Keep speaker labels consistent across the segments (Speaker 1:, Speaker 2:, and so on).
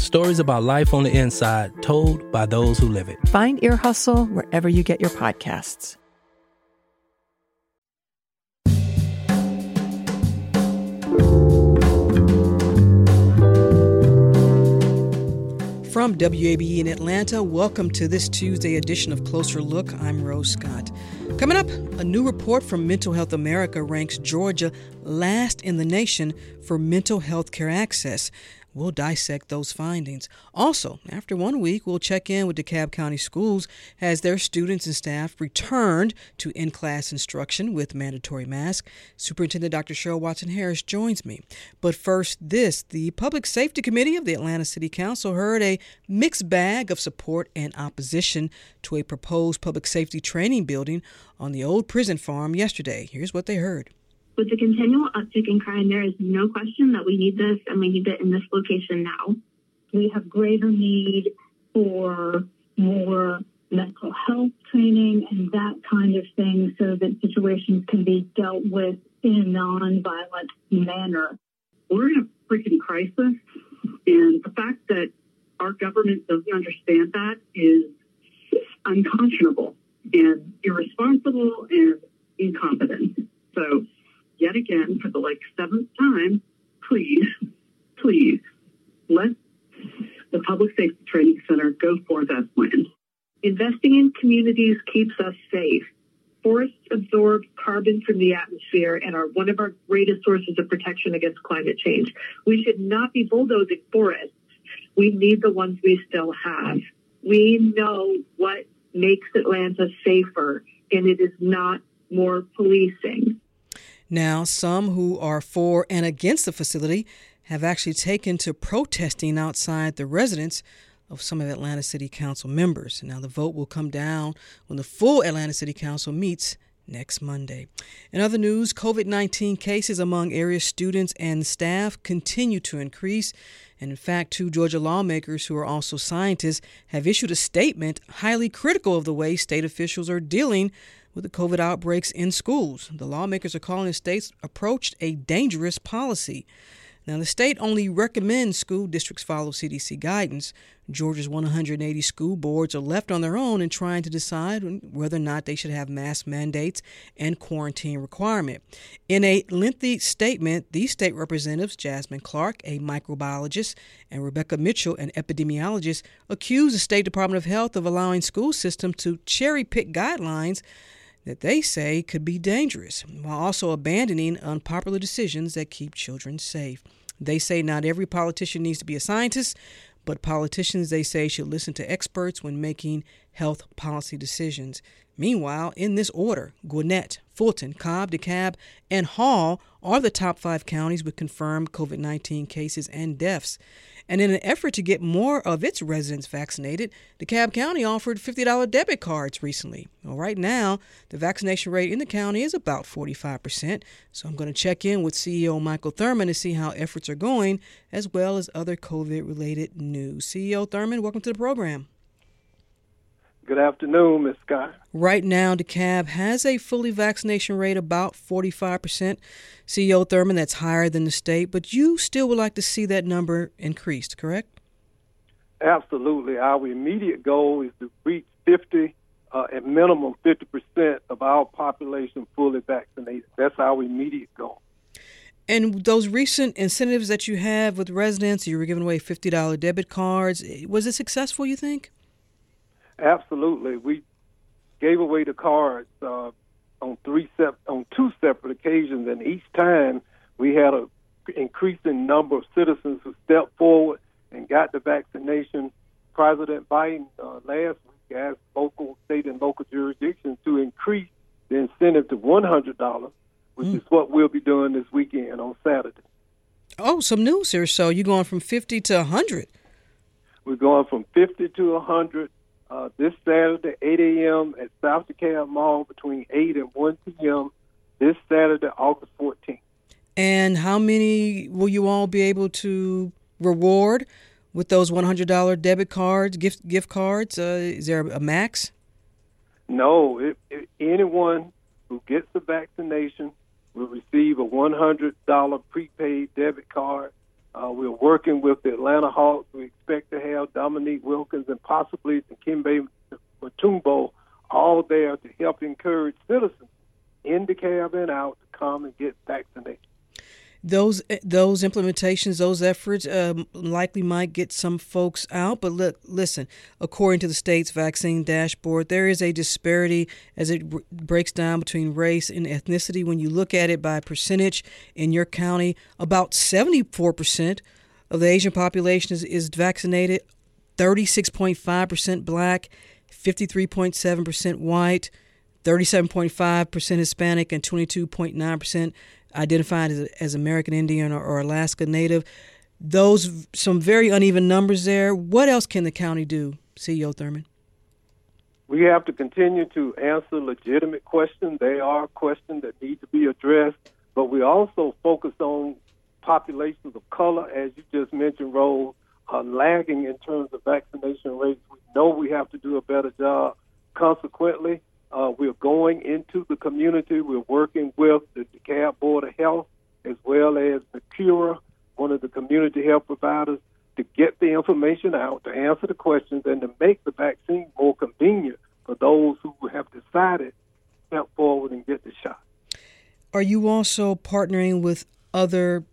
Speaker 1: stories about life on the inside told by those who live it.
Speaker 2: Find Ear Hustle wherever you get your podcasts.
Speaker 3: From WABE in Atlanta, welcome to this Tuesday edition of Closer Look. I'm Rose Scott. Coming up, a new report from Mental Health America ranks Georgia last in the nation for mental health care access. We'll dissect those findings. Also, after one week, we'll check in with DeKalb County Schools as their students and staff returned to in class instruction with mandatory masks. Superintendent Dr. Cheryl Watson Harris joins me. But first, this the Public Safety Committee of the Atlanta City Council heard a mixed bag of support and opposition to a proposed public safety training building on the old prison farm yesterday. Here's what they heard.
Speaker 4: With the continual uptick in crime, there is no question that we need this and we need it in this location now.
Speaker 5: We have greater need for more mental health training and that kind of thing so that situations can be dealt with in a non-violent manner.
Speaker 6: We're in a freaking crisis, and the fact that our government doesn't understand that is unconscionable and irresponsible and incompetent. So yet again for the like seventh time, please, please let the Public Safety Training Center go forth as planned.
Speaker 7: Investing in communities keeps us safe. Forests absorb carbon from the atmosphere and are one of our greatest sources of protection against climate change. We should not be bulldozing forests. We need the ones we still have. We know what makes Atlanta safer, and it is not more policing.
Speaker 3: Now, some who are for and against the facility have actually taken to protesting outside the residence of some of Atlanta City Council members. Now, the vote will come down when the full Atlanta City Council meets next Monday. In other news, COVID 19 cases among area students and staff continue to increase. And in fact, two Georgia lawmakers who are also scientists have issued a statement highly critical of the way state officials are dealing with the COVID outbreaks in schools. The lawmakers are calling the state's approach a dangerous policy. Now, the state only recommends school districts follow CDC guidance. Georgia's 180 school boards are left on their own in trying to decide whether or not they should have mask mandates and quarantine requirement. In a lengthy statement, these state representatives, Jasmine Clark, a microbiologist, and Rebecca Mitchell, an epidemiologist, accused the State Department of Health of allowing school systems to cherry pick guidelines that they say could be dangerous, while also abandoning unpopular decisions that keep children safe. They say not every politician needs to be a scientist, but politicians, they say, should listen to experts when making health policy decisions. Meanwhile, in this order, Gwinnett, Fulton, Cobb, DeKalb, and Hall are the top five counties with confirmed COVID 19 cases and deaths. And in an effort to get more of its residents vaccinated, DeKalb County offered $50 debit cards recently. Well, right now, the vaccination rate in the county is about 45%. So I'm going to check in with CEO Michael Thurmond to see how efforts are going, as well as other COVID related news. CEO Thurmond, welcome to the program.
Speaker 8: Good afternoon, Ms. Scott.
Speaker 3: Right now, DeKalb has a fully vaccination rate about 45%. CEO Thurmond, that's higher than the state, but you still would like to see that number increased, correct?
Speaker 8: Absolutely. Our immediate goal is to reach 50, uh, at minimum 50% of our population fully vaccinated. That's our immediate goal.
Speaker 3: And those recent incentives that you have with residents, you were giving away $50 debit cards, was it successful, you think?
Speaker 8: Absolutely, we gave away the cards uh, on three sep- on two separate occasions, and each time we had an increasing number of citizens who stepped forward and got the vaccination. President Biden uh, last week asked local, state, and local jurisdictions to increase the incentive to $100, which mm. is what we'll be doing this weekend on Saturday.
Speaker 3: Oh, some news here. So you're going from 50 to 100.
Speaker 8: We're going from 50 to 100 uh, this Saturday, 8 a.m. at South DeKalb Mall between 8 and 1 p.m. This Saturday, August 14th.
Speaker 3: And how many will you all be able to reward with those $100 debit cards, gift gift cards? Uh, is there a max?
Speaker 8: No. It, it, anyone who gets the vaccination will receive a $100 prepaid debit card. Uh, we're working with the Atlanta Hawks. We expect to have Dominique Wilkins and possibly Dikembe Mutombo all there to help encourage citizens in DeKalb and out to come and get vaccinated
Speaker 3: those those implementations, those efforts um, likely might get some folks out. But look, listen, according to the state's vaccine dashboard, there is a disparity as it breaks down between race and ethnicity. When you look at it by percentage in your county, about seventy four percent of the Asian population is, is vaccinated, thirty six point five percent black, fifty three point seven percent white. 37.5% Hispanic and 22.9% identified as, as American Indian or, or Alaska Native. Those some very uneven numbers there. What else can the county do, CEO Thurmond?
Speaker 8: We have to continue to answer legitimate questions. They are questions that need to be addressed, but we also focus on populations of color, as you just mentioned, Rose, are lagging in terms of vaccination rates. We know we have to do a better job. Consequently, uh, we're going into the community. We're working with the DeKalb Board of Health as well as NACURA, one of the community health providers, to get the information out, to answer the questions, and to make the vaccine more convenient for those who have decided to step forward and get the shot.
Speaker 3: Are you also partnering with other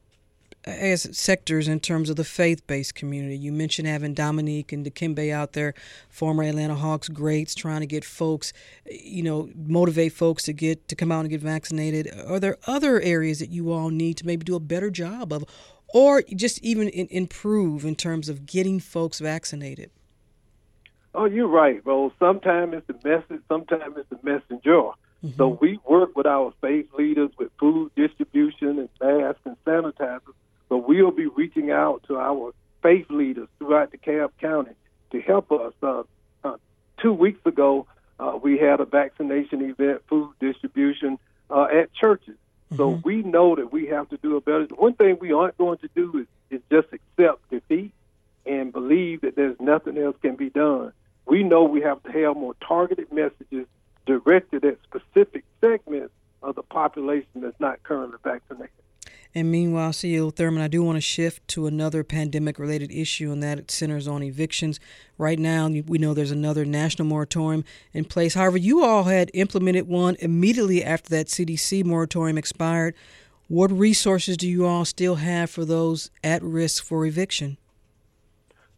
Speaker 3: as sectors in terms of the faith-based community. You mentioned having Dominique and Dikembe out there, former Atlanta Hawks greats, trying to get folks, you know, motivate folks to get to come out and get vaccinated. Are there other areas that you all need to maybe do a better job of, or just even in, improve in terms of getting folks vaccinated?
Speaker 8: Oh, you're right. Well, sometimes it's the message, sometimes it's the messenger. Mm-hmm. So we work with our faith leaders with food distribution and masks and sanitizers but we'll be reaching out to our faith leaders throughout the DeKalb County to help us. Uh, uh, two weeks ago, uh, we had a vaccination event, food distribution uh, at churches. Mm-hmm. So we know that we have to do a better. One thing we aren't going to do is, is just accept defeat and believe that there's nothing else can be done. We know we have to have more targeted messages directed at specific segments of the population that's not currently vaccinated.
Speaker 3: And meanwhile, CEO Thurmond, I do want to shift to another pandemic related issue, and that centers on evictions. Right now, we know there's another national moratorium in place. However, you all had implemented one immediately after that CDC moratorium expired. What resources do you all still have for those at risk for eviction?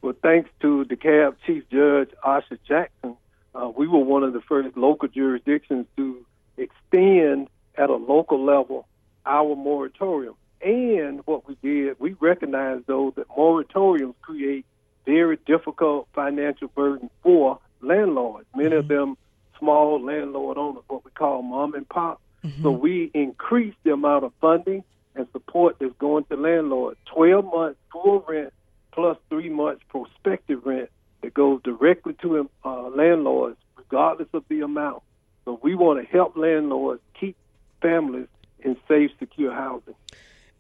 Speaker 8: Well, thanks to the DeKalb Chief Judge Asha Jackson, uh, we were one of the first local jurisdictions to extend at a local level our moratorium. And what we did, we recognized though that moratoriums create very difficult financial burden for landlords. Many mm-hmm. of them small landlord owners, what we call mom and pop. Mm-hmm. So we increased the amount of funding and support that's going to landlords. Twelve months full rent plus three months prospective rent that goes directly to uh, landlords, regardless of the amount. So we want to help landlords keep families in safe, secure housing.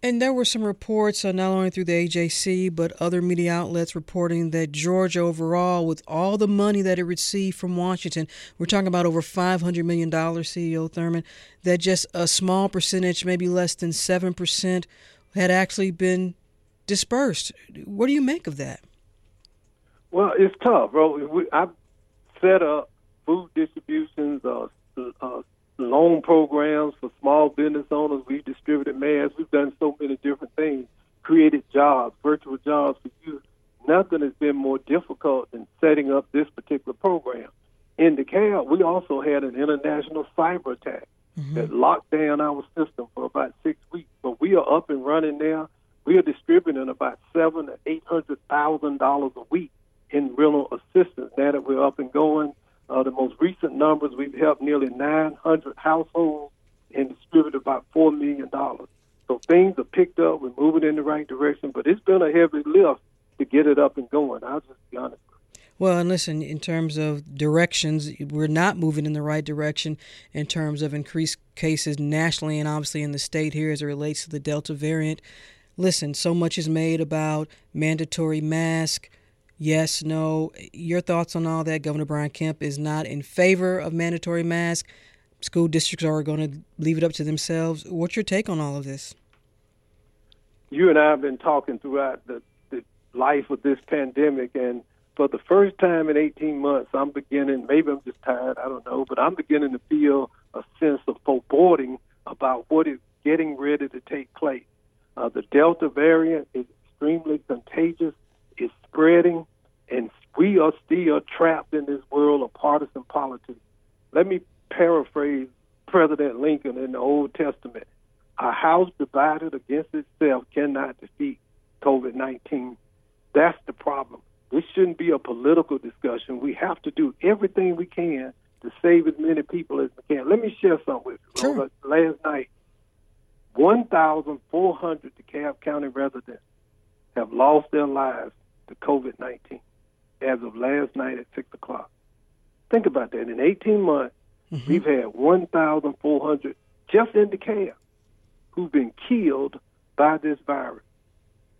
Speaker 3: And there were some reports, uh, not only through the AJC, but other media outlets reporting that Georgia overall, with all the money that it received from Washington, we're talking about over $500 million, CEO Thurmond, that just a small percentage, maybe less than 7%, had actually been dispersed. What do you make of that?
Speaker 8: Well, it's tough, bro. I've set up food distributions, uh, uh, loan programs for small business owners. We've distributed masks. We've done so many different things, created jobs, virtual jobs for youth. Nothing has been more difficult than setting up this particular program. In DeKalb, we also had an international cyber attack mm-hmm. that locked down our system for about six weeks. But we are up and running now. We are distributing about seven to eight hundred thousand dollars a week in rental assistance now that we're up and going. Uh, the most recent numbers, we've helped nearly 900 households and distributed about $4 million. So things are picked up. We're moving in the right direction, but it's been a heavy lift to get it up and going. I'll just be honest.
Speaker 3: Well, and listen, in terms of directions, we're not moving in the right direction in terms of increased cases nationally and obviously in the state here as it relates to the Delta variant. Listen, so much is made about mandatory mask. Yes, no. Your thoughts on all that? Governor Brian Kemp is not in favor of mandatory mask. School districts are going to leave it up to themselves. What's your take on all of this?
Speaker 8: You and I have been talking throughout the, the life of this pandemic, and for the first time in 18 months, I'm beginning, maybe I'm just tired, I don't know, but I'm beginning to feel a sense of foreboding about what is getting ready to take place. Uh, the Delta variant is extremely contagious, it's spreading, and we are still trapped in this world of partisan politics. Let me paraphrase President Lincoln in the Old Testament. A house divided against itself cannot defeat COVID 19. That's the problem. This shouldn't be a political discussion. We have to do everything we can to save as many people as we can. Let me share something with you.
Speaker 3: Sure.
Speaker 8: Last night, 1,400 DeKalb County residents have lost their lives to COVID 19 as of last night at 6 o'clock. Think about that. In 18 months, mm-hmm. we've had 1,400 just in DeKalb who've been killed by this virus.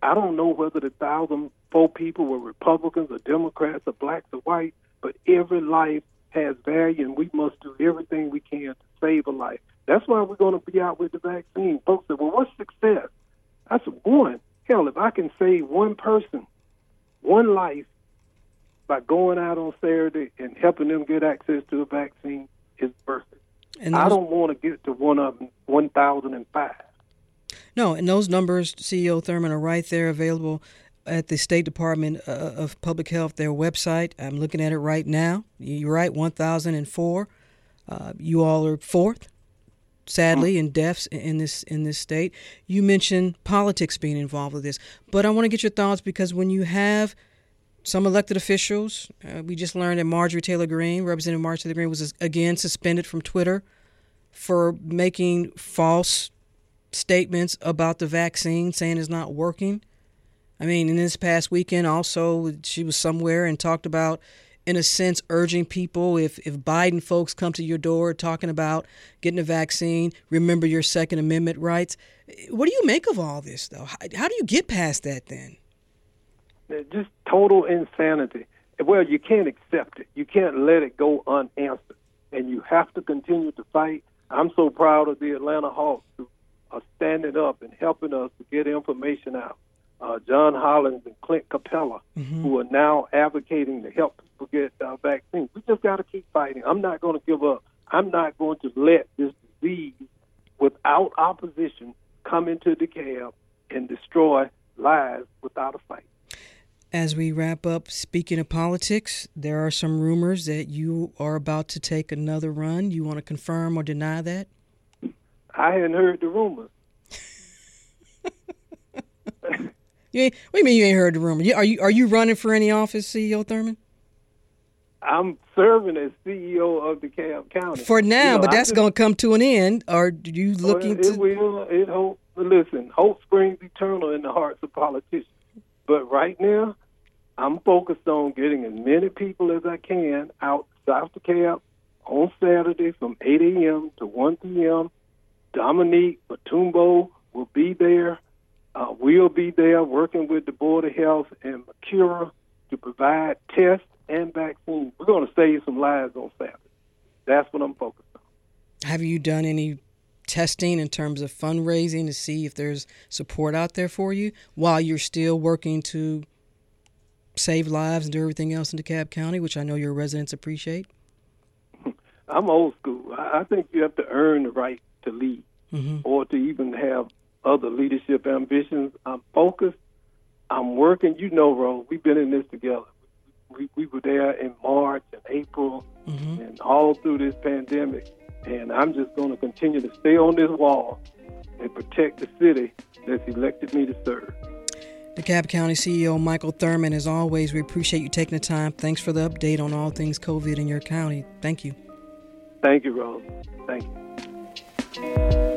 Speaker 8: I don't know whether the thousand four people were Republicans or Democrats or blacks or white, but every life has value, and we must do everything we can to save a life. That's why we're going to be out with the vaccine. Folks said, well, what's success? I said, one. Hell, if I can save one person, one life, by going out on Saturday and helping them get access to a vaccine, is worth it. And those, I don't want to get to one of 1,005.
Speaker 3: No, and those numbers, CEO Thurmond, are right there available at the State Department uh, of Public Health, their website. I'm looking at it right now. You're right, 1,004. Uh, you all are fourth, sadly, in deaths in this in this state. You mentioned politics being involved with this, but I want to get your thoughts because when you have some elected officials, uh, we just learned that Marjorie Taylor Greene, Representative Marjorie Taylor Greene, was again suspended from Twitter for making false statements about the vaccine, saying it's not working. I mean, in this past weekend, also, she was somewhere and talked about, in a sense, urging people if, if Biden folks come to your door talking about getting a vaccine, remember your Second Amendment rights. What do you make of all this, though? How, how do you get past that then?
Speaker 8: Uh, just total insanity. Well, you can't accept it. You can't let it go unanswered. And you have to continue to fight. I'm so proud of the Atlanta Hawks who are standing up and helping us to get information out uh, John Collins and Clint Capela, mm-hmm. who are now advocating to help people get uh, vaccines. We just got to keep fighting. I'm not going to give up. I'm not going to let this disease, without opposition, come into DeKalb and destroy lives without a fight.
Speaker 3: As we wrap up, speaking of politics, there are some rumors that you are about to take another run. You want to confirm or deny that?
Speaker 8: I hadn't heard the rumors.
Speaker 3: You ain't, what do you mean you ain't heard the rumor? are you are you running for any office, CEO Thurmond?
Speaker 8: I'm serving as CEO of the DeKalb County
Speaker 3: for now, you know, but that's going to come to an end. Are you looking
Speaker 8: it to? Will. It hope. Listen, hope springs eternal in the hearts of politicians. But right now, I'm focused on getting as many people as I can out South of DeKalb on Saturday from 8 a.m. to 1 p.m. Dominique Mutombo will be there. Uh, we'll be there working with the Board of Health and Macura to provide tests and vaccines. We're going to save some lives on Saturday. That's what I'm focused on.
Speaker 3: Have you done any testing in terms of fundraising to see if there's support out there for you while you're still working to save lives and do everything else in DeKalb County, which I know your residents appreciate?
Speaker 8: I'm old school. I think you have to earn the right to lead mm-hmm. or to even have other leadership ambitions. I'm focused. I'm working. You know, Ro, we've been in this together. We, we were there in March and April mm-hmm. and all through this pandemic. And I'm just going to continue to stay on this wall and protect the city that's elected me to serve.
Speaker 3: DeKalb County CEO Michael Thurmond, as always, we appreciate you taking the time. Thanks for the update on all things COVID in your county. Thank you.
Speaker 8: Thank you, Rose. Thank you.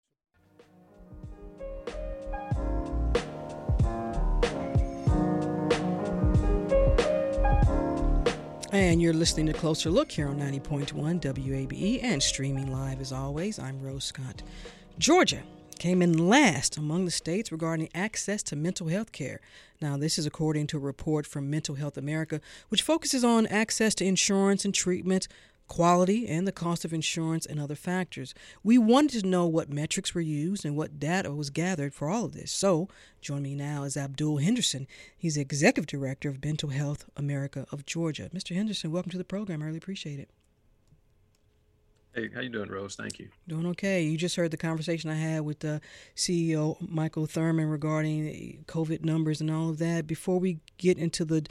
Speaker 3: And you're listening to Closer Look here on 90.1 WABE and streaming live as always. I'm Rose Scott. Georgia came in last among the states regarding access to mental health care. Now, this is according to a report from Mental Health America, which focuses on access to insurance and treatment quality and the cost of insurance and other factors. We wanted to know what metrics were used and what data was gathered for all of this. So, join me now is Abdul Henderson. He's the executive director of Mental Health America of Georgia. Mr. Henderson, welcome to the program. I really appreciate it.
Speaker 9: Hey, how you doing, Rose? Thank you.
Speaker 3: Doing okay. You just heard the conversation I had with uh, the CEO Michael Thurmond regarding COVID numbers and all of that. Before we get into the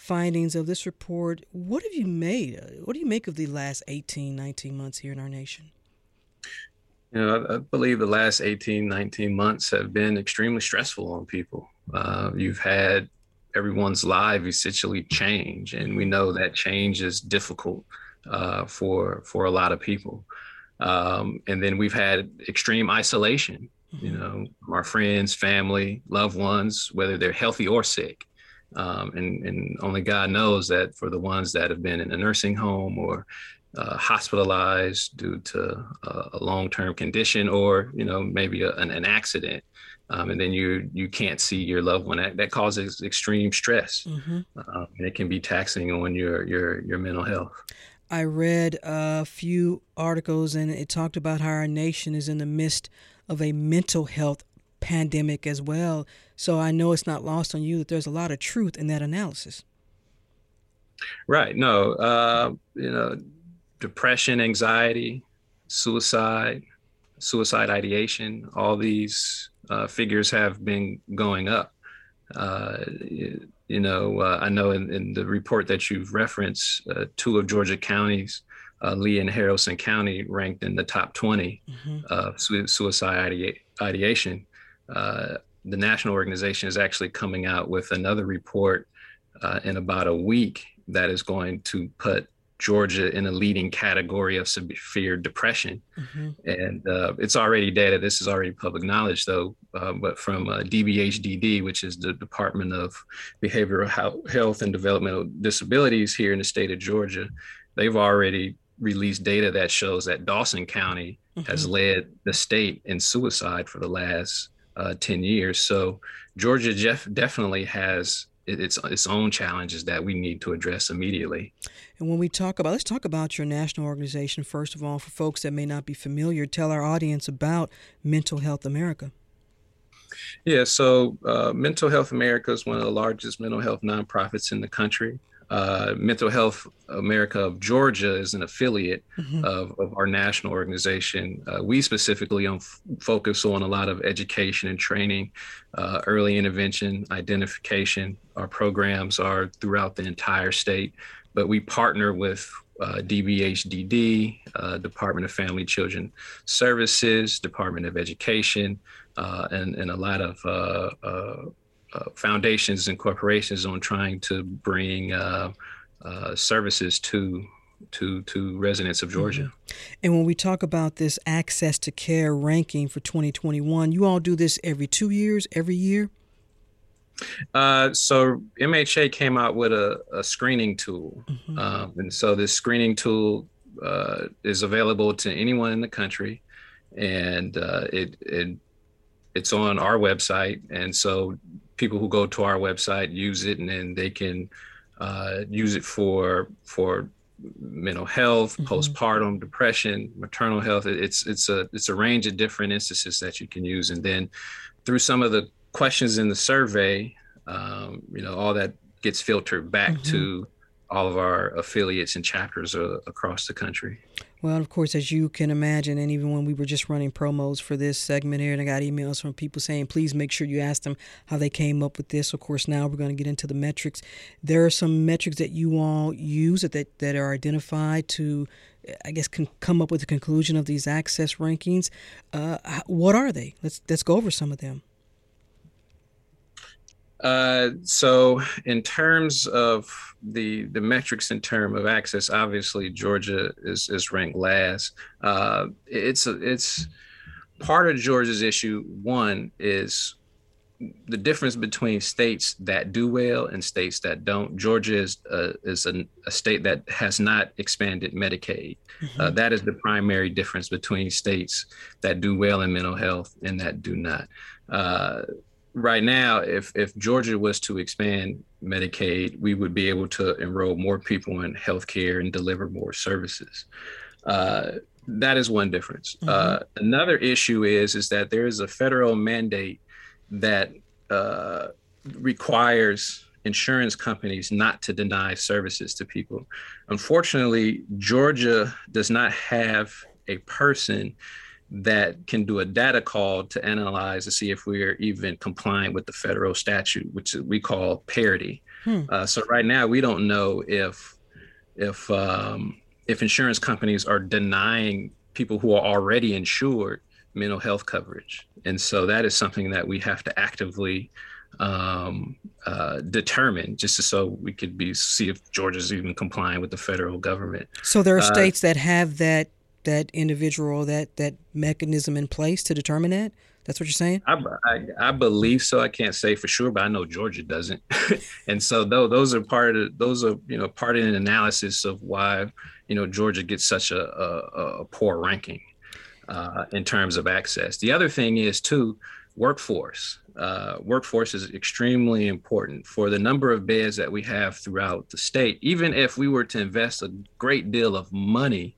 Speaker 3: findings of this report. What have you made? What do you make of the last 18, 19 months here in our nation?
Speaker 9: You know, I, believe the last 18, 19 months have been extremely stressful on people. Uh, you've had everyone's life essentially change, and we know that change is difficult uh, for for a lot of people. Um, and then we've had extreme isolation. Mm-hmm. You know, our friends, family, loved ones, whether they're healthy or sick. Um, and, and only God knows that for the ones that have been in a nursing home or uh, hospitalized due to a, a long-term condition or you know maybe a, an, an, accident um, and then you you can't see your loved one that, that causes extreme stress mm-hmm. uh, and it can be taxing on your your your mental health
Speaker 3: i read a few articles and it talked about how our nation is in the midst of a mental health pandemic as well. So I know it's not lost on you that there's a lot of truth in that analysis.
Speaker 9: Right. No, uh, you know, depression, anxiety, suicide, suicide ideation, all these uh, figures have been going up. Uh, you, know, uh, I know in, in, the report that you've referenced, uh, two of Georgia counties, uh, Lee and Haralson County, ranked in the top 20 mm-hmm. of suicide ideation uh, the national organization is actually coming out with another report uh, in about a week that is going to put Georgia in a leading category of severe depression. Mm-hmm. And uh, it's already data, this is already public knowledge though, uh, but from uh, DBHDD, which is the Department of Behavioral Health and Developmental Disabilities here in the state of Georgia, they've already released data that shows that Dawson County mm-hmm. has led the state in suicide for the last uh, 10 years. So Georgia Jeff definitely has its its own challenges that we need to address immediately.
Speaker 3: And when we talk about, let's talk about your national organization first of all. For folks that may not be familiar, tell our audience about Mental Health America.
Speaker 9: Yeah, so uh, Mental Health America is one of the largest mental health nonprofits in the country. Uh, Mental Health America of Georgia is an affiliate mm-hmm. of, of, our national organization. Uh, we specifically on f- focus on a lot of education and training, uh, early intervention, identification. Our programs are throughout the entire state, but we partner with uh, DBHDD, uh, Department of Family Children Services, Department of Education, uh, and, and a lot of uh, foundations and corporations on trying to bring uh, uh, services to to to residents of Georgia. Mm-hmm.
Speaker 3: And when we talk about this access to care ranking for 2021, you all do this every two years, every year.
Speaker 9: Uh, so MHA came out with a, a screening tool, mm-hmm. um, and so this screening tool uh, is available to anyone in the country. and uh, it, it it's on our website, and so people who go to our website use it, and then they can uh, use it for for mental health, mm-hmm. postpartum depression, maternal health. It's it's a it's a range of different instances that you can use, and then through some of the questions in the survey, um, you know, all that gets filtered back mm-hmm. to all of our affiliates and chapters uh, across the country.
Speaker 3: Well, of course, as you can imagine, and even when we were just running promos for this segment here, and I got emails from people saying, please make sure you ask them how they came up with this. Of course, now we're going to get into the metrics. There are some metrics that you all use that, that, are identified to, I guess, can come up with the conclusion of these access rankings. Uh, what are they? Let's let's go over some of them.
Speaker 9: Uh, so, in terms of the the metrics in term of access, obviously Georgia is is ranked last. Uh, it's a, it's part of Georgia's issue. One is the difference between states that do well and states that don't. Georgia is uh, is a, a, state that has not expanded Medicaid. Mm-hmm. Uh, that is the primary difference between states that do well in mental health and that do not. Uh, right now, if if Georgia was to expand Medicaid, we would be able to enroll more people in healthcare and deliver more services. Uh, that is one difference. Mm-hmm. Uh, another issue is is that there is a federal mandate that uh, requires insurance companies not to deny services to people. Unfortunately, Georgia does not have a person that can do a data call to analyze to see if we're even compliant with the federal statute, which we call parity. Hmm. Uh, so right now, we don't know if if um, if insurance companies are denying people who are already insured mental health coverage, and so that is something that we have to actively um, uh, determine just so we could be see if Georgia's even complying with the federal government.
Speaker 3: So there are uh, states that have that that individual that that mechanism in place to determine that? That's what you're saying?
Speaker 9: I, I, I, believe so. I can't say for sure, but I know Georgia doesn't. and so though those are part of those are you know part of an analysis of why you know Georgia gets such a, a, a poor ranking uh, in terms of access. The other thing is too workforce. Uh, workforce is extremely important for the number of beds that we have throughout the state. Even if we were to invest a great deal of money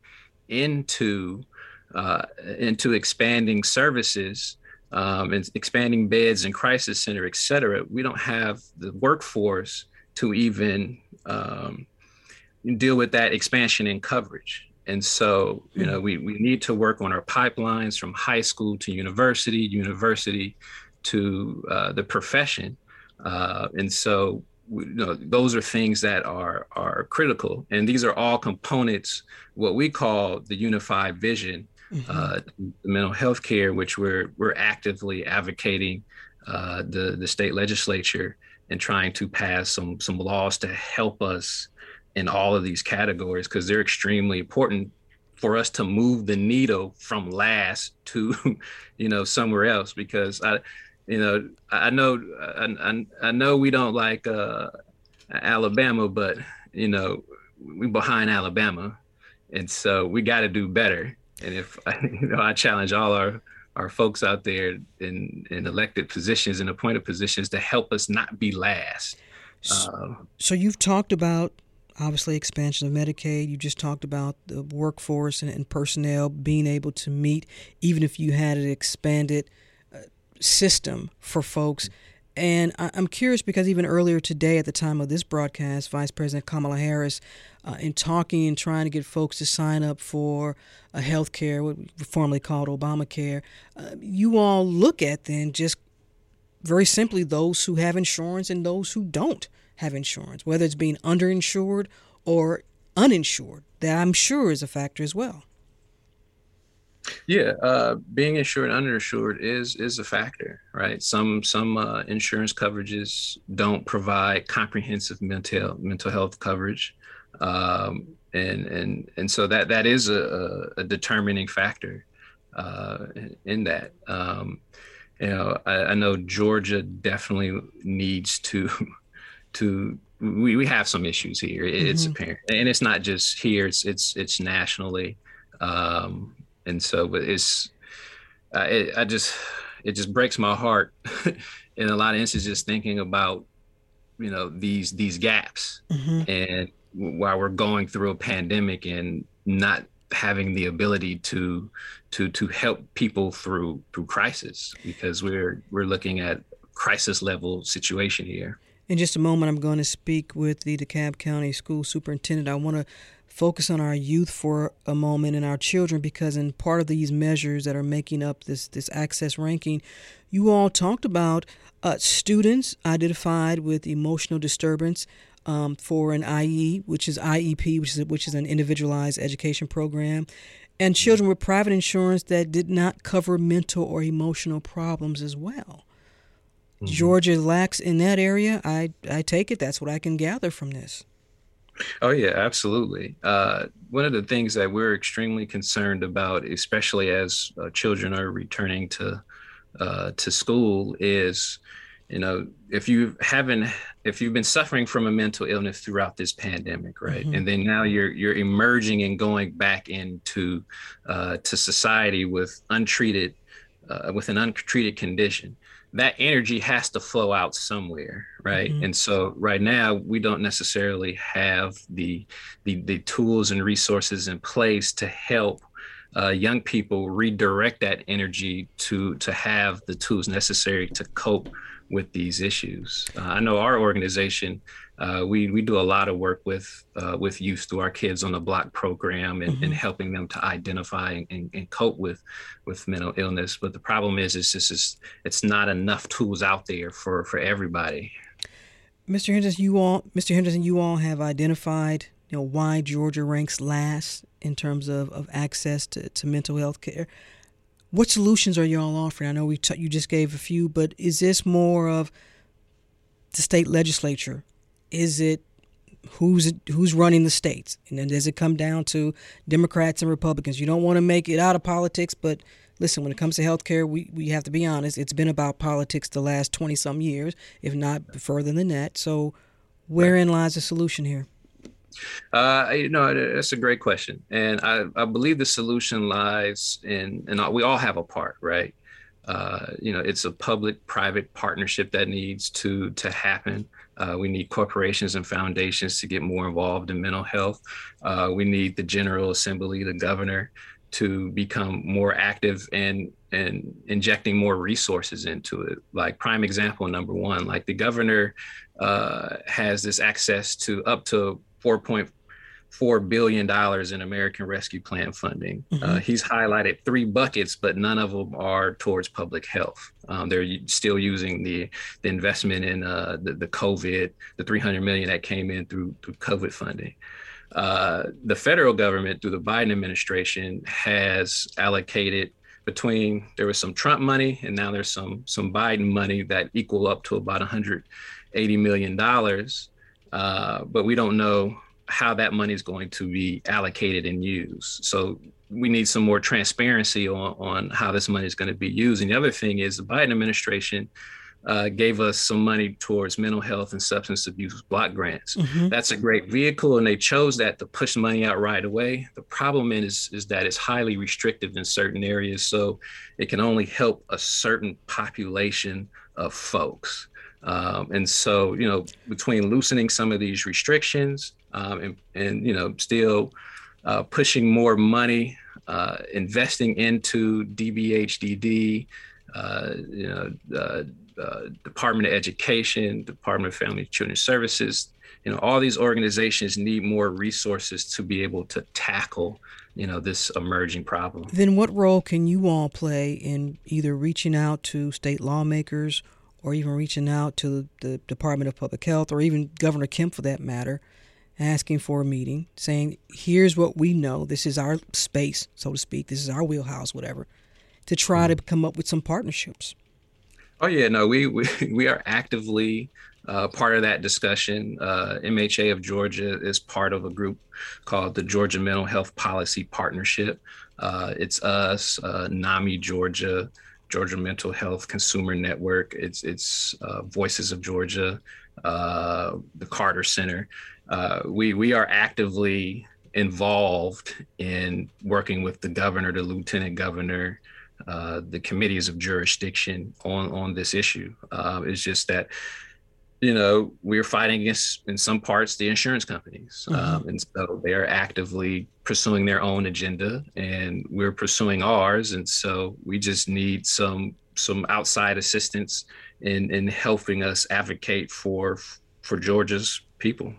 Speaker 9: into uh, into expanding services um, and expanding beds and crisis center, et cetera, we don't have the workforce to even um, deal with that expansion in coverage. And so, you know, we, we need to work on our pipelines from high school to university, university to uh, the profession. Uh, and so you know, those are things that are are critical, and these are all components. What we call the unified vision, mm-hmm. uh, mental health care, which we're we're actively advocating uh, the the state legislature and trying to pass some some laws to help us in all of these categories because they're extremely important for us to move the needle from last to you know somewhere else because I you know, I know I, I, know we don't like uh, Alabama, but you know, we behind Alabama, and so we got to do better. And if you know, I challenge all our our folks out there in in elected positions and appointed positions to help us not be last.
Speaker 3: So, uh, so you've talked about obviously expansion of Medicaid. You just talked about the workforce and, and personnel being able to meet, even if you had it expanded system for folks. And I'm curious because even earlier today, at the time of this broadcast, Vice President Kamala Harris, uh, in talking and trying to get folks to sign up for a health care, what formerly called Obamacare, uh, you all look at then just very simply those who have insurance and those who don't have insurance, whether it's being underinsured or uninsured. That I'm sure is a factor as well.
Speaker 9: Yeah, uh, being insured underinsured is is a factor, right? Some some uh, insurance coverages don't provide comprehensive mental mental health coverage, um, and and and so that that is a, a determining factor uh, in that. Um, you know, I, I, know Georgia definitely needs to to we, we have some issues here. It's mm-hmm. apparent, and it's not just here. It's it's it's nationally. Um, and so it's uh, it, I just it just breaks my heart in a lot of instances thinking about you know these these gaps mm-hmm. and while we're going through a pandemic and not having the ability to to to help people through through crisis because we're we're looking at crisis level situation here.
Speaker 3: In just a moment, I'm going to speak with the DeKalb County School Superintendent. I want to focus on our youth for a moment and our children because in part of these measures that are making up this this access ranking, you all talked about uh, students identified with emotional disturbance um, for an IE, which is IEP, which is which is an individualized education program, and children with private insurance that did not cover mental or emotional problems as well. Mm-hmm. Georgia lacks in that area. I I take it that's what I can gather from this.
Speaker 9: Oh yeah, absolutely. Uh, one of the things that we're extremely concerned about, especially as uh, children are returning to uh, to school, is you know if you haven't if you've been suffering from a mental illness throughout this pandemic right mm-hmm. and then now you're you're emerging and going back into uh, to society with untreated uh, with an untreated condition that energy has to flow out somewhere right mm-hmm. and so right now we don't necessarily have the, the the tools and resources in place to help uh, young people redirect that energy to to have the tools necessary to cope with these issues. Uh, I know our organization, uh, we we do a lot of work with uh, with youth through our Kids on the Block program and, mm-hmm. and helping them to identify and, and, cope with with mental illness. But the problem is, is this is it's not enough tools out there for for everybody.
Speaker 3: Mr. Henderson, you all, Mr. Henderson, you all have identified you know why Georgia ranks last in terms of, of access to, to mental health care. What solutions are y'all offering? I know we t- you just gave a few, but is this more of the state legislature? Is it who's who's running the states? And then does it come down to Democrats and Republicans? You don't want to make it out of politics, but listen, when it comes to health care, we, we have to be honest. It's been about politics the last 20 some years, if not further than that. So, wherein lies the solution here?
Speaker 9: Uh, you know, that's a great question, and I, I believe the solution lies in, and we all have a part, right? Uh, you know, it's a public-private partnership that needs to to happen. Uh, we need corporations and foundations to get more involved in mental health. Uh, we need the General Assembly, the governor, to become more active and and injecting more resources into it. Like prime example number one, like the governor uh, has this access to up to 4.4 billion dollars in American Rescue Plan funding. Mm-hmm. Uh, he's highlighted three buckets, but none of them are towards public health. Um, they're still using the the investment in uh, the, the COVID, the 300 million that came in through through COVID funding. Uh, the federal government, through the Biden administration, has allocated between there was some Trump money and now there's some some Biden money that equal up to about 180 million dollars uh, but we don't know how that money is going to be allocated and used. So we need some more transparency on, on how this money is going to be used. And the other thing is the Biden administration uh, gave us some money towards mental health and substance abuse block grants. Mm-hmm. That's a great vehicle, and they chose that to push money out right away. The problem is is that it's highly restrictive in certain areas, so it can only help a certain population of folks. Um, and so, you know, between loosening some of these restrictions um, and, and, you know, still uh, pushing more money, uh, investing into DBHDD, uh, you know, uh, uh, Department of Education, Department of Family and Children Services, you know, all these organizations need more resources to be able to tackle you know this emerging problem.
Speaker 3: Then what role can you all play in either reaching out to state lawmakers or even reaching out to the Department of Public Health or even Governor Kemp for that matter, asking for a meeting, saying, here's what we know. This is our space, so to speak. This is our wheelhouse, whatever, to try to come up with some partnerships.
Speaker 9: Oh, yeah, no, we, we, we are actively uh, part of that discussion. Uh, MHA of Georgia is part of a group called the Georgia Mental Health Policy Partnership. Uh, it's us, uh, NAMI Georgia, Georgia Mental Health Consumer Network. It's it's uh, Voices of Georgia, uh, the Carter Center. Uh, we we are actively involved in working with the governor, the lieutenant governor, uh, the committees of jurisdiction on on this issue. Uh, it's just that you know we're fighting against in some parts the insurance companies, mm-hmm. um, and so they're actively pursuing their own agenda, and we're pursuing ours, and so we just need some some outside assistance in in helping us advocate for for Georgia's people.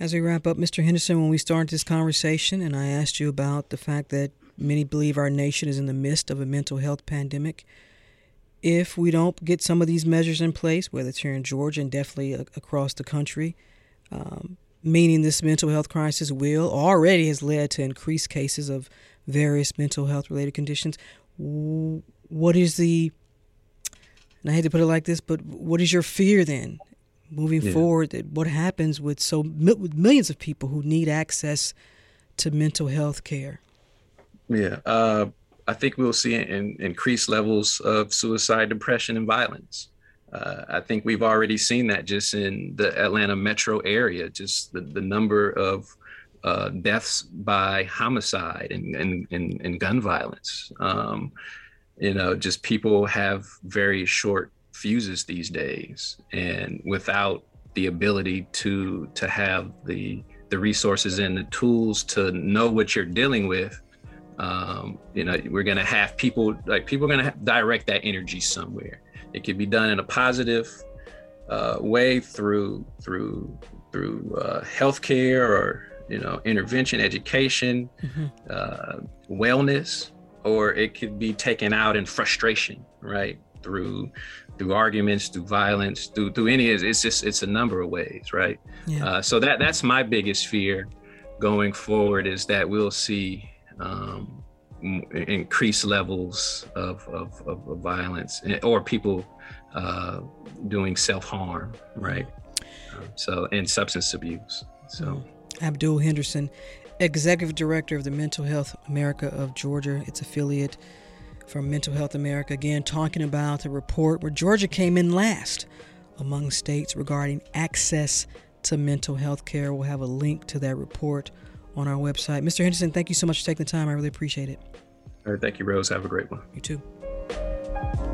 Speaker 3: As we wrap up, Mr. Henderson, when we started this conversation, and I asked you about the fact that many believe our nation is in the midst of a mental health pandemic, if we don't get some of these measures in place, whether it's here in Georgia and definitely across the country, um, meaning this mental health crisis will already has led to increased cases of various mental health related conditions. What is the, and I hate to put it like this, but what is your fear then moving yeah. forward that what happens with so with millions of people who need access to mental health care.
Speaker 9: Yeah uh, i think we'll see in, increased levels of suicide depression and violence. Uh, i think we've already seen that just in the atlanta metro area just the, the number of uh, deaths by homicide and, and, and, and gun violence. Um, you know just people have very short fuses these days and without the ability to to have the the resources and the tools to know what you're dealing with um, you know we're going to have people like people are going to direct that energy somewhere it could be done in a positive uh, way through through through uh, healthcare or you know intervention education mm-hmm. uh, wellness or it could be taken out in frustration right through through arguments, through violence, through through any. It's just it's a number of ways, right? Yeah. Uh, so that that's my biggest fear going forward is that we'll see um, increased levels of, of, of, violence or people uh, doing self harm, right? Um, so and substance abuse. So
Speaker 3: mm-hmm. Abdul Henderson, executive director of the Mental Health America of Georgia, its affiliate from Mental Health America, again talking about the report where Georgia came in last among states regarding access to mental health care. We'll have a link to that report on our website. Mr. Henderson, thank you so much for taking the time. I really appreciate it.
Speaker 9: All right, thank you, Rose. Have a great one.
Speaker 3: You too.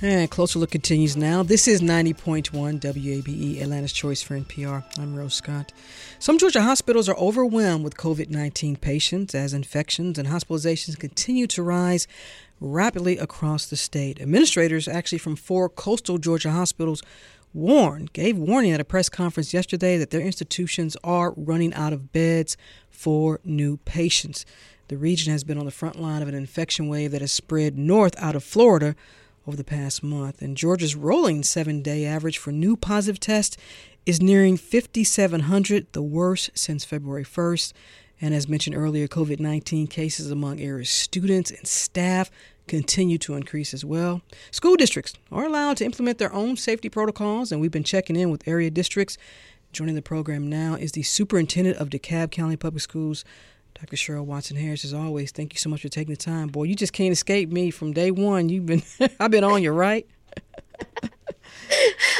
Speaker 3: And Closer Look continues now. This is 90.1 WABE, Atlanta's Choice for NPR. I'm Rose Scott. Some Georgia hospitals are overwhelmed with COVID 19 patients as infections and hospitalizations continue to rise rapidly across the state. Administrators, actually from four coastal Georgia hospitals, warned, gave warning at a press conference yesterday that their institutions are running out of beds for new patients. The region has been on the front line of an infection wave that has spread north out of Florida over the past month. And Georgia's rolling seven day average for new positive tests is nearing 5,700, the worst since February 1st. And as mentioned earlier, COVID 19 cases among area students and staff continue to increase as well. School districts are allowed to implement their own safety protocols, and we've been checking in with area districts. Joining the program now is the superintendent of DeKalb County Public Schools, Dr. Cheryl Watson Harris, as always, thank you so much for taking the time. Boy, you just can't escape me from day one. You've been, I've been on you, right?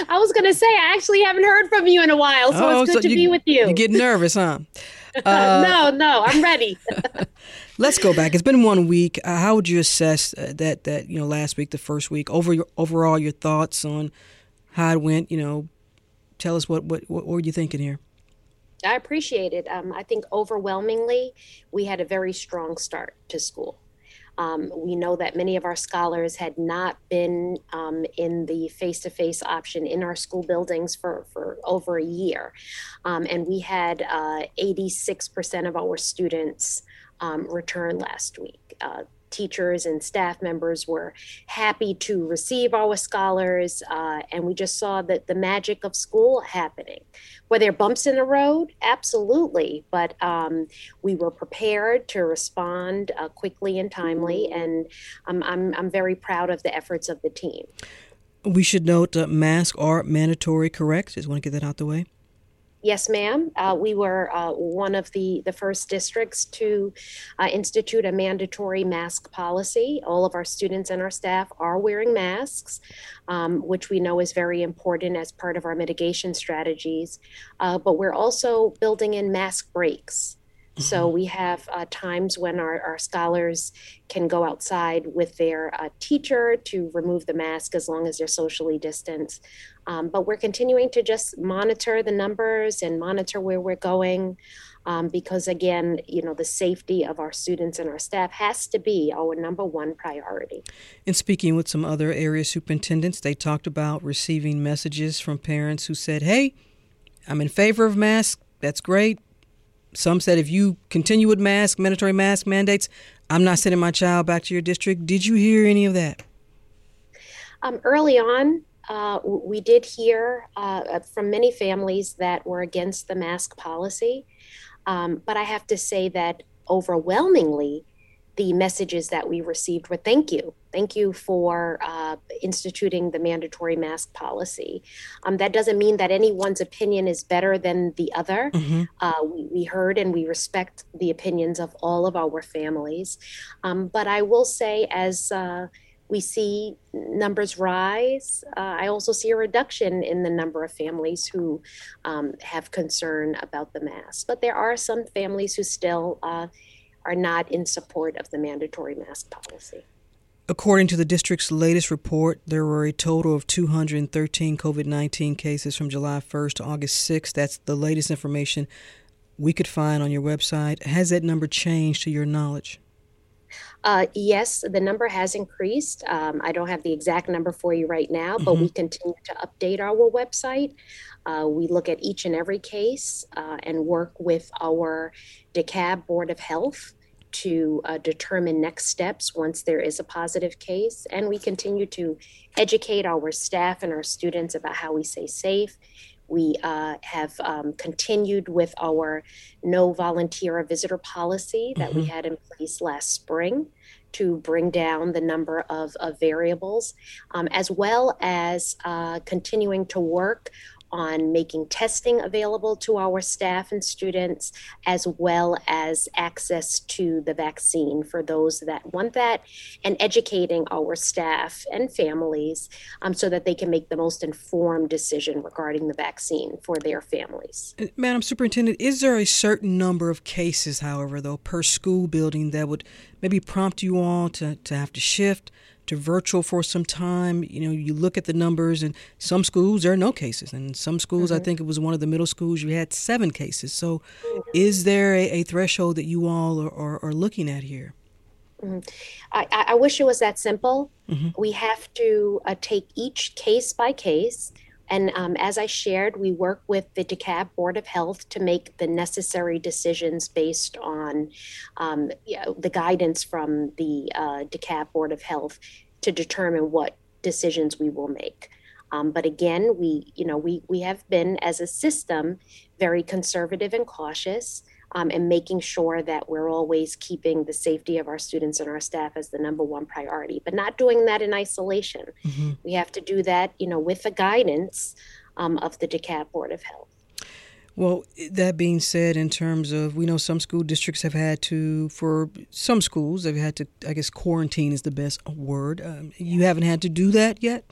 Speaker 10: I was gonna say I actually haven't heard from you in a while, so oh, it's good so to you, be with you.
Speaker 3: You get nervous, huh?
Speaker 10: Uh, no, no, I'm ready.
Speaker 3: let's go back. It's been one week. Uh, how would you assess uh, that? That you know, last week, the first week, over your overall your thoughts on how it went. You know, tell us what what what were you thinking here?
Speaker 10: I appreciate it. Um, I think overwhelmingly, we had a very strong start to school. Um, we know that many of our scholars had not been um, in the face to face option in our school buildings for, for over a year. Um, and we had uh, 86% of our students um, return last week. Uh, teachers and staff members were happy to receive our scholars, uh, and we just saw that the magic of school happening. Were there bumps in the road? Absolutely, but um, we were prepared to respond uh, quickly and timely, and I'm, I'm, I'm very proud of the efforts of the team.
Speaker 3: We should note uh, masks are mandatory, correct? Just want to get that out the way.
Speaker 10: Yes, ma'am. Uh, we were uh, one of the, the first districts to uh, institute a mandatory mask policy. All of our students and our staff are wearing masks, um, which we know is very important as part of our mitigation strategies. Uh, but we're also building in mask breaks. So mm-hmm. we have uh, times when our, our scholars can go outside with their uh, teacher to remove the mask as long as they're socially distanced. Um, but we're continuing to just monitor the numbers and monitor where we're going. Um, because again, you know, the safety of our students and our staff has to be our number one priority.
Speaker 3: In speaking with some other area superintendents, they talked about receiving messages from parents who said, Hey, I'm in favor of masks. That's great some said if you continue with mask, mandatory mask mandates, I'm not sending my child back to your district. Did you hear any of that?
Speaker 10: Um, early on, uh, we did hear uh, from many families that were against the mask policy. Um, but I have to say that overwhelmingly, the messages that we received were thank you. Thank you for uh, instituting the mandatory mask policy. Um, that doesn't mean that anyone's opinion is better than the other. Mm-hmm. Uh, we, we, heard and we respect the opinions of all of our families. Um, but I will say, as uh, we see numbers rise, uh, I also see a reduction in the number of families who um, have concern about the mask. But there are some families who still uh, are not in support of the mandatory mask policy.
Speaker 3: According to the district's latest report, there were a total of 213 COVID 19 cases from July 1st to August 6th. That's the latest information we could find on your website. Has that number changed to your knowledge?
Speaker 10: Uh, yes, the number has increased. Um, I don't have the exact number for you right now, but mm-hmm. we continue to update our website. Uh, we look at each and every case uh, and work with our DeKalb Board of Health to uh, determine next steps once there is a positive case. And we continue to educate our staff and our students about how we stay safe. We uh, have um, continued with our no volunteer or visitor policy that mm-hmm. we had in place last spring to bring down the number of, of variables, um, as well as uh, continuing to work on making testing available to our staff and students, as well as access to the vaccine for those that want that, and educating our staff and families um, so that they can make the most informed decision regarding the vaccine for their families.
Speaker 3: Uh, Madam Superintendent, is there a certain number of cases, however, though, per school building that would maybe prompt you all to, to have to shift? To virtual for some time. You know, you look at the numbers, and some schools there are no cases, and some schools, mm-hmm. I think it was one of the middle schools, you had seven cases. So, is there a, a, threshold that you all are, are, are looking at here?
Speaker 10: Mm-hmm. I, I, wish it was that simple. Mm-hmm. We have to uh, take each case by case. And um, as I shared, we work with the DeKalb Board of Health to make the necessary decisions based on um, you know, the guidance from the uh, DeKalb Board of Health to determine what decisions we will make. Um, but again, we, you know, we we have been as a system very conservative and cautious um, and making sure that we're always keeping the safety of our students and our staff as the number one priority, but not doing that in isolation. Mm-hmm. We have to do that, you know, with the guidance um, of the DeKalb Board of Health.
Speaker 3: Well, that being said, in terms of, we know some school districts have had to, for some schools, they've had to, I guess, quarantine is the best word. Um, you haven't had to do that yet?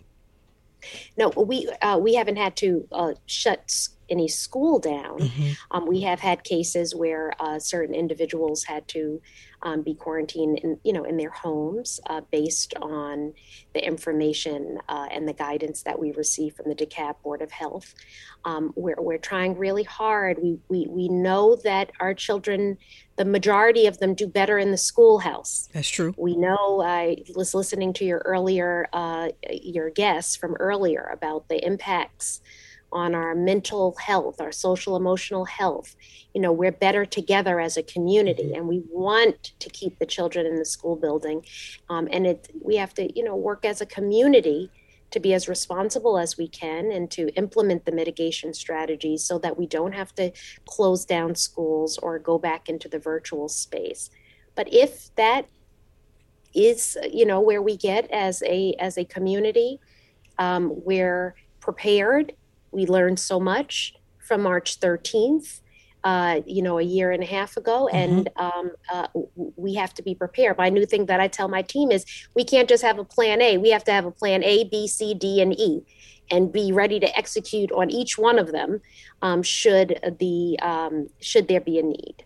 Speaker 10: No, we uh, we haven't had to uh, shut any school down. Mm-hmm. Um, we have had cases where uh, certain individuals had to um, be quarantined, in, you know, in their homes uh, based on the information uh, and the guidance that we receive from the DeKalb Board of Health. Um, we're, we're trying really hard. We, we, we know that our children, the majority of them, do better in the schoolhouse.
Speaker 3: That's true.
Speaker 10: We know. I was listening to your earlier uh, your guests from earlier about the impacts on our mental health, our social emotional health. You know, we're better together as a community, mm-hmm. and we want to keep the children in the school building. Um, and it, we have to, you know, work as a community to be as responsible as we can and to implement the mitigation strategies so that we don't have to close down schools or go back into the virtual space. But if that is, you know, where we get as a as a community, um, we're prepared we learned so much from March 13th. Uh, you know, a year and a half ago, mm-hmm. and um, uh, we have to be prepared. My new thing that I tell my team is we can't just have a plan A. We have to have a plan A, B, C, D, and E, and be ready to execute on each one of them um, should the um, should there be a need.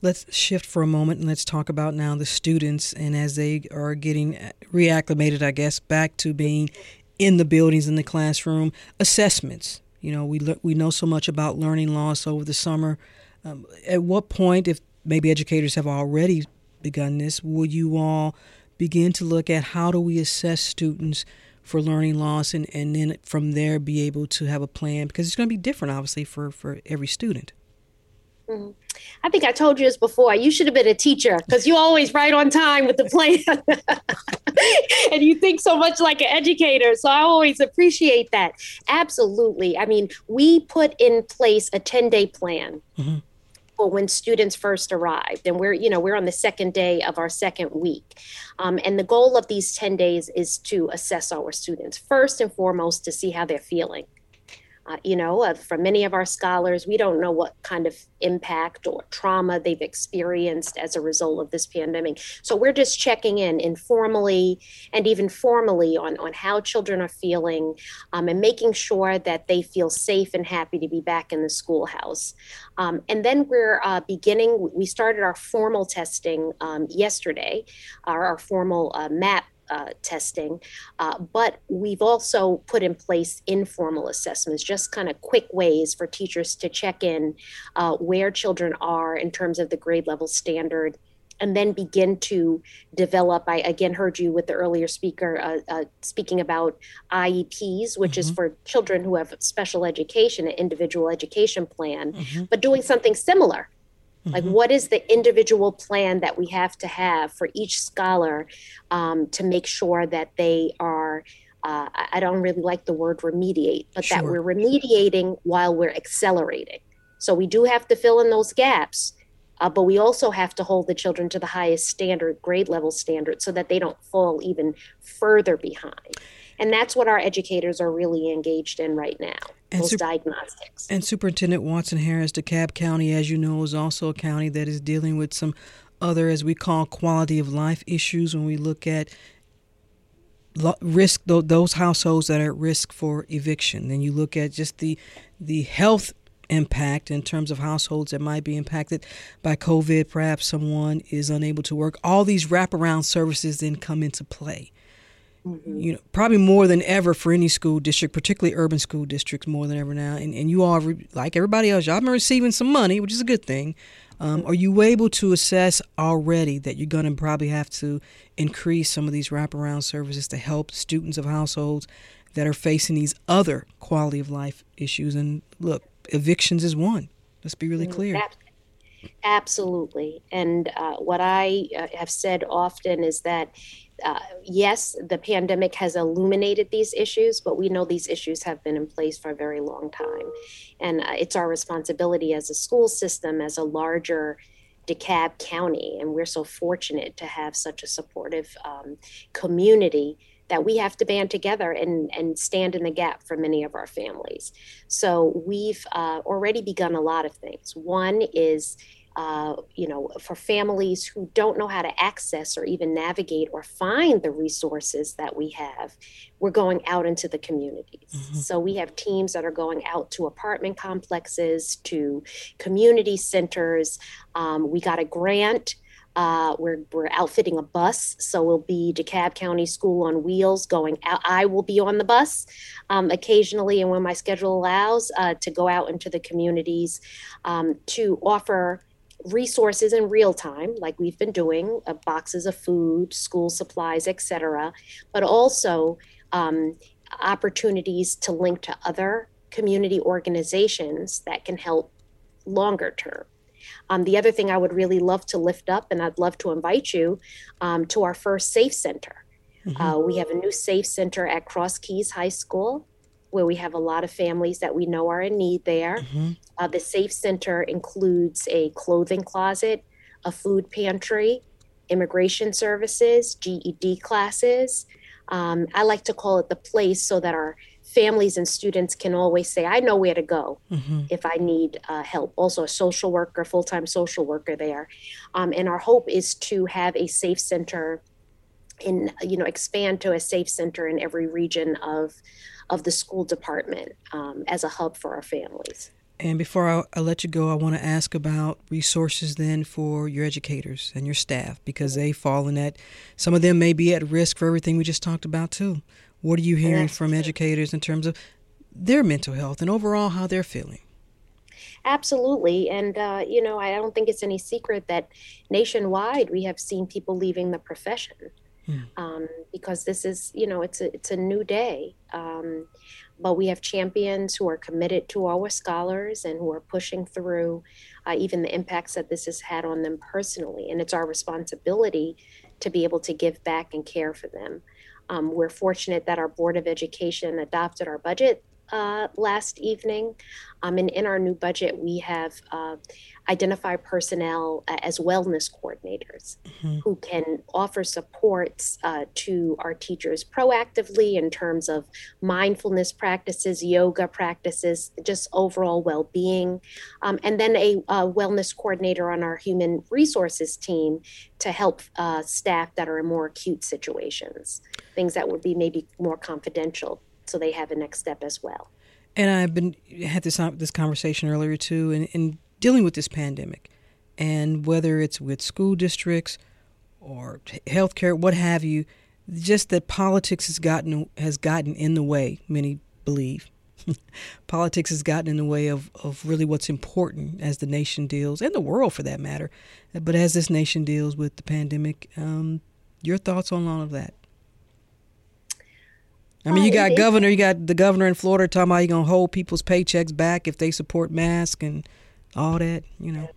Speaker 3: Let's shift for a moment and let's talk about now the students and as they are getting reacclimated, I guess, back to being in the buildings in the classroom. Assessments. You know, we le- we know so much about learning loss over the summer. Um, at what point, if maybe educators have already begun this, will you all begin to look at how do we assess students for learning loss and, and then from there be able to have a plan because it's going to be different obviously for, for every student
Speaker 10: mm-hmm. i think i told you this before. You should have been a teacher because you always right on time with the plan. And you think so much like an educator so i always appreciate that. Absolutely. I mean we put in place a 10 day plan mm-hmm. when students first arrived and we're you know we're on the second day of our second week. Um, and the goal of these 10 days is to assess our students first and foremost to see how they're feeling uh, you know, uh, for many of our scholars, we don't know what kind of impact or trauma they've experienced as a result of this pandemic. So we're just checking in informally and even formally on, on how children are feeling um, and making sure that they feel safe and happy to be back in the schoolhouse. Um, and then we're uh, beginning, we started our formal testing um, yesterday, our, our formal uh, MAP uh, testing, uh, but we've also put in place informal assessments, just kind of quick ways for teachers to check in uh, where children are in terms of the grade level standard. And then begin to develop. I again heard you with the earlier speaker uh, uh, speaking about IEPs, which mm-hmm. is for children who have special education, an individual education plan, mm-hmm. but doing something similar like, mm-hmm. what is the individual plan that we have to have for each scholar um, to make sure that they are? Uh, I don't really like the word remediate, but sure. that we're remediating while we're accelerating. So we do have to fill in those gaps, uh, but we also have to hold the children to the highest standard, grade level standard, so that they don't fall even further behind. And that's what our educators are really engaged in right now. And those super- diagnostics.
Speaker 3: And Superintendent Watson Harris, DeKalb County, as you know, is also a county that is dealing with some other, as we call, quality of life issues when we look at risk those households that are at risk for eviction. Then you look at just the the health impact in terms of households that might be impacted by COVID. Perhaps someone is unable to work. All these wraparound services then come into play. Mm-hmm. You know, probably more than ever for any school district, particularly urban school districts, more than ever now. And and you all, like everybody else, y'all been receiving some money, which is a good thing. Um, are you able to assess already that you're going to probably have to increase some of these wraparound services to help students of households that are facing these other quality of life issues? And look, evictions is one. Let's be really mm, clear.
Speaker 10: Absolutely. And uh, what I uh, have said often is that uh, yes, the pandemic has illuminated these issues, but we know these issues have been in place for a very long time. And uh, it's our responsibility as a school system, as a larger DeKalb County, and we're so fortunate to have such a supportive um, community that we have to band together and, and stand in the gap for many of our families. So we've uh, already begun a lot of things. One is uh, you know, for families who don't know how to access or even navigate or find the resources that we have, we're going out into the communities. Mm-hmm. So we have teams that are going out to apartment complexes, to community centers. Um, we got a grant. Uh, we're, we're outfitting a bus, so we'll be DeKalb County School on Wheels going out. I will be on the bus um, occasionally, and when my schedule allows, uh, to go out into the communities um, to offer resources in real time, like we've been doing, uh, boxes of food, school supplies, etc., but also um, opportunities to link to other community organizations that can help longer term. Um, the other thing I would really love to lift up, and I'd love to invite you um, to our first Safe Center. Mm-hmm. Uh, we have a new Safe Center at Cross Keys High School where we have a lot of families that we know are in need there. Mm-hmm. Uh, the Safe Center includes a clothing closet, a food pantry, immigration services, GED classes. Um, I like to call it the place so that our families and students can always say, I know where to go mm-hmm. if I need uh, help. Also, a social worker, full time social worker there. Um, and our hope is to have a safe center and you know, expand to a safe center in every region of, of the school department um, as a hub for our families.
Speaker 3: And before I, I, let you go, I want to ask about resources then for your educators and your staff because they fall in that. Some of them may be at risk for everything we just talked about too. What are you hearing from educators in terms of their mental health and overall how they're feeling?
Speaker 10: Absolutely. And, uh, you know, I don't think it's any secret that nationwide we have seen people leaving the profession hmm. um, because this is, you know, it's a, it's a new day. Um, but we have champions who are committed to our scholars and who are pushing through uh, even the impacts that this has had on them personally. And it's our responsibility to be able to give back and care for them. Um, we're fortunate that our Board of Education adopted our budget uh, last evening. Um, and in our new budget, we have uh, identified personnel uh, as wellness coordinators mm-hmm. who can offer supports uh, to our teachers proactively in terms of mindfulness practices, yoga practices, just overall well being. Um, and then a, a, wellness coordinator on our human resources team to help uh, staff that are in more acute situations, things that would be maybe more confidential so they have a next step as well.
Speaker 3: And I've been had this uh, this conversation earlier too, and, in dealing with this pandemic, and whether it's with school districts or healthcare, what have you, just that politics has gotten has gotten in the way. Many believe politics has gotten in the way of, of really what's important as the nation deals, and the world for that matter. But as this nation deals with the pandemic, um, your thoughts on all of that? I mean, you got governor, you got the governor in Florida talking about you're gonna hold people's paychecks back if they support masks and all that. You know.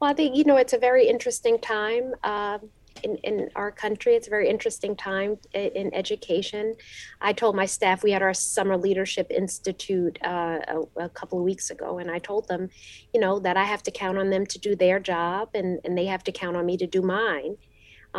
Speaker 10: Well, I think you know it's a very interesting time uh, in in our country. It's a very interesting time in education. I told my staff we had our summer leadership institute uh, a, a, couple of weeks ago, and I told them, you know, that I have to count on them to do their job, and and they have to count on me to do mine.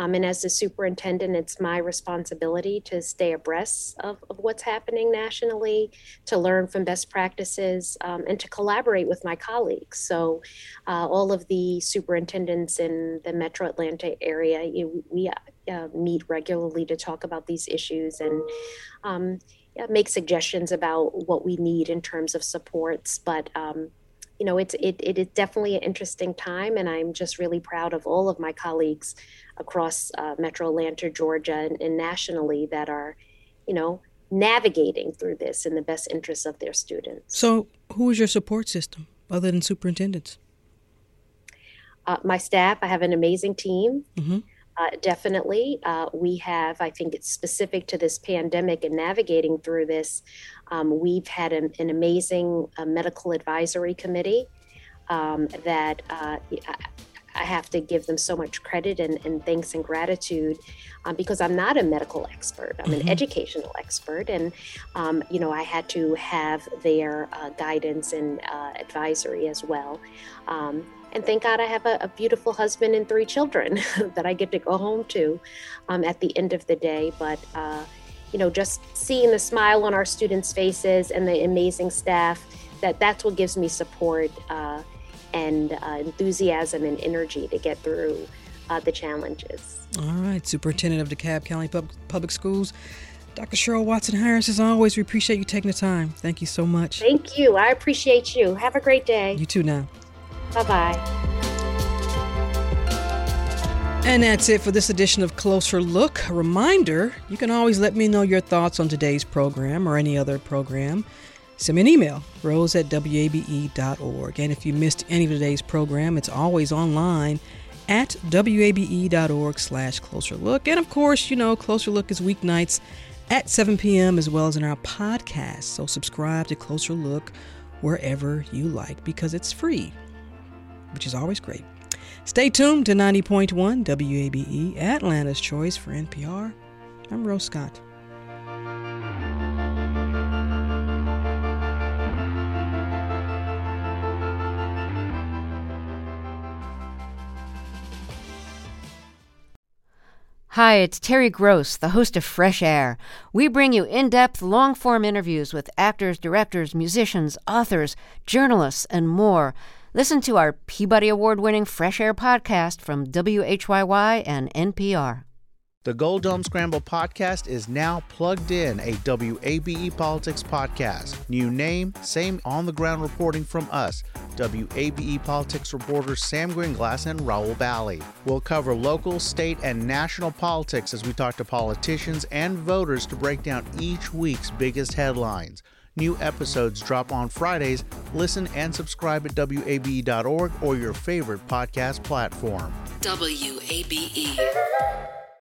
Speaker 10: Um, and as the superintendent, it's my responsibility to stay abreast of, of what's happening nationally, to learn from best practices, um, and to collaborate with my colleagues. So, uh, all of the superintendents in the metro Atlanta area, you, we uh, meet regularly to talk about these issues and um, make suggestions about what we need in terms of supports. But um, you know, it's it, it is definitely an interesting time, and I'm just really proud of all of my colleagues across uh, Metro Atlanta, Georgia, and, and, nationally that are, you know, navigating through this in the best interests of their students.
Speaker 3: So, who is your support system other than superintendents?
Speaker 10: Uh, my staff. I have an amazing team. Mm-hmm. Uh, definitely. Uh, we have, I think it's specific to this pandemic and navigating through this. Um, we've had an, an amazing uh, medical advisory committee um, that uh, I have to give them so much credit and, and thanks and gratitude um, because I'm not a medical expert. I'm mm-hmm. an educational expert. And, um, you know, I had to have their uh, guidance and uh, advisory as well. And thank God I have a, a, beautiful husband and three children that I get to go home to um, at the end of the day. But, uh, you know, just seeing the smile on our students' faces and the amazing staff, that that's what gives me support uh, and uh, enthusiasm and energy to get through uh, the challenges.
Speaker 3: All right, Superintendent of DeKalb County Pub- Public Schools. Dr. Cheryl Watson Harris, as always, we appreciate you taking the time. Thank you so much.
Speaker 10: Thank you. I appreciate you. Have a great day.
Speaker 3: You too now.
Speaker 10: Bye bye.
Speaker 3: And that's it for this edition of Closer Look. A reminder you can always let me know your thoughts on today's program or any other program. Send me an email, rose at wabe.org. And if you missed any of today's program, it's always online at wabe.org slash closer look. And of course, you know, Closer Look is weeknights at 7 p.m. as well as in our podcast. So subscribe to Closer Look wherever you like because it's free which is always great. Stay tuned to 90.1 WABE, Atlanta's Choice for NPR. I'm Rose Scott.
Speaker 11: Hi, it's Terry Gross, the host of Fresh Air. We bring you in depth, long form interviews with actors, directors, musicians, authors, journalists, and more. Listen to our Peabody Award winning Fresh Air podcast from WHYY and NPR.
Speaker 12: The Gold Dome Scramble podcast is now plugged in, a WABE Politics podcast. New name, same on the ground reporting from us, WABE Politics reporters Sam Gringlas and Rahul Bali. We'll cover local, state, and national politics as we talk to politicians and voters to break down each week's biggest headlines. New episodes drop on Fridays. Listen and subscribe at WABE.org or your favorite podcast platform.
Speaker 13: WABE.